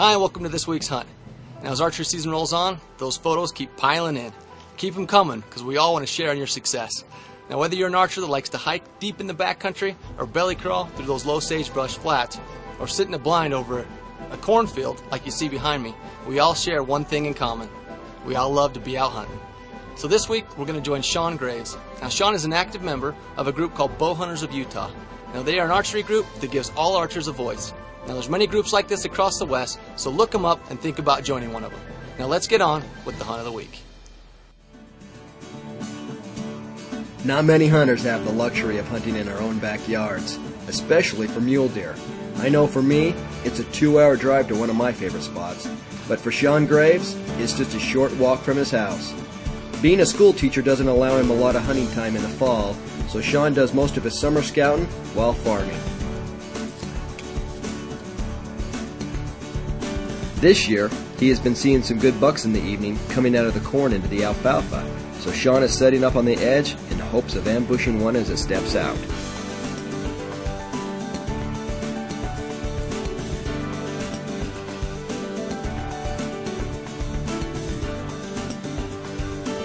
Hi, welcome to this week's hunt. Now, as archery season rolls on, those photos keep piling in. Keep them coming, because we all want to share in your success. Now, whether you're an archer that likes to hike deep in the backcountry, or belly crawl through those low sagebrush flats, or sit in a blind over a cornfield like you see behind me, we all share one thing in common. We all love to be out hunting. So this week, we're going to join Sean Graves. Now, Sean is an active member of a group called Bow Hunters of Utah. Now, they are an archery group that gives all archers a voice. Now, there's many groups like this across the West, so look them up and think about joining one of them. Now, let's get on with the hunt of the week. Not many hunters have the luxury of hunting in their own backyards, especially for mule deer. I know for me, it's a two hour drive to one of my favorite spots, but for Sean Graves, it's just a short walk from his house. Being a school teacher doesn't allow him a lot of hunting time in the fall, so Sean does most of his summer scouting while farming. This year, he has been seeing some good bucks in the evening coming out of the corn into the alfalfa, so Sean is setting up on the edge in hopes of ambushing one as it steps out.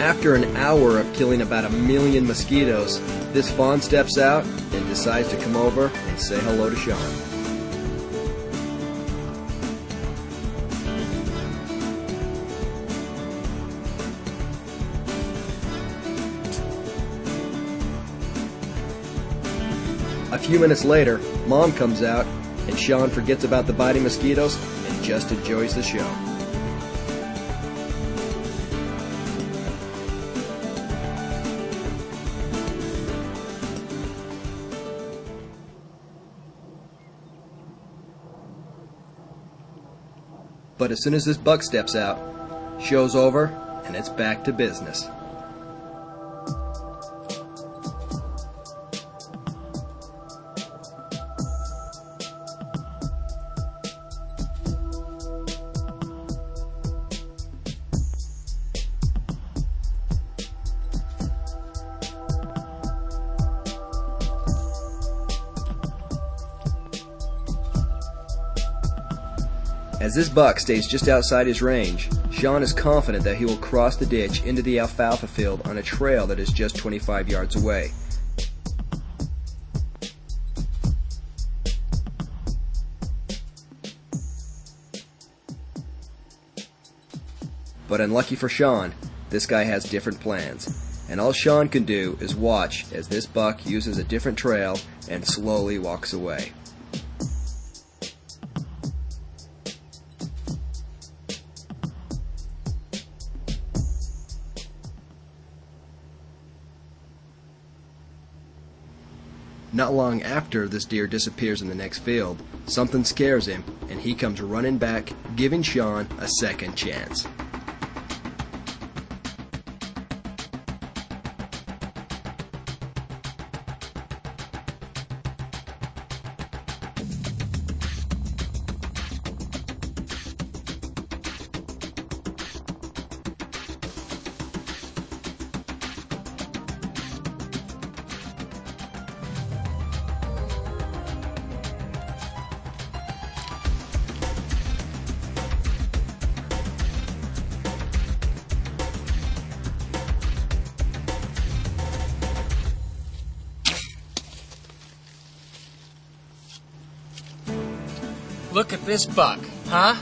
After an hour of killing about a million mosquitoes, this fawn steps out and decides to come over and say hello to Sean. A few minutes later, Mom comes out, and Sean forgets about the biting mosquitoes and just enjoys the show. But as soon as this buck steps out, show's over, and it's back to business. As this buck stays just outside his range, Sean is confident that he will cross the ditch into the alfalfa field on a trail that is just 25 yards away. But unlucky for Sean, this guy has different plans. And all Sean can do is watch as this buck uses a different trail and slowly walks away. Not long after this deer disappears in the next field, something scares him, and he comes running back, giving Sean a second chance. Look at this buck, huh?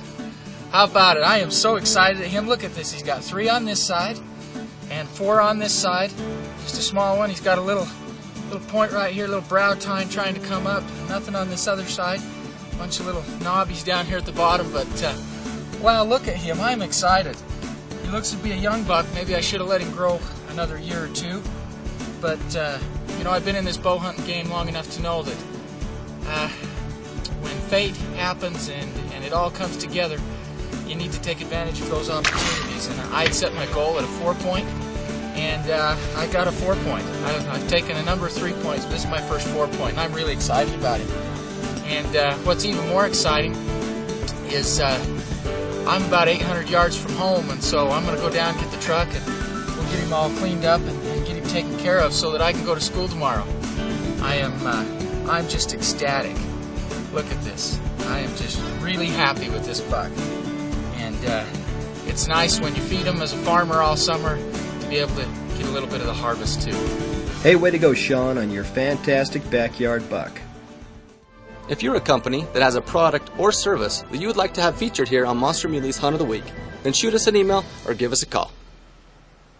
How about it? I am so excited at him. Look at this. He's got three on this side and four on this side. Just a small one. He's got a little little point right here, little brow tine trying to come up. Nothing on this other side. Bunch of little knobbies down here at the bottom. But uh, wow, look at him. I'm excited. He looks to be a young buck. Maybe I should have let him grow another year or two. But uh, you know, I've been in this bow hunting game long enough to know that. Uh, fate happens and, and it all comes together, you need to take advantage of those opportunities. And I had set my goal at a four point, and uh, I got a four point. I've, I've, taken a number of three points, but this is my first four point, and I'm really excited about it. And uh, what's even more exciting is uh, I'm about 800 yards from home, and so I'm going to go down, get the truck, and we'll get him all cleaned up and, and, get him taken care of so that I can go to school tomorrow. I am, uh, I'm just ecstatic. Look at this. I am just really happy with this buck. And uh, it's nice when you feed them as a farmer all summer to be able to get a little bit of the harvest too. Hey, way to go, Sean, on your fantastic backyard buck. If you're a company that has a product or service that you would like to have featured here on Monster Muley's Hunt of the Week, then shoot us an email or give us a call.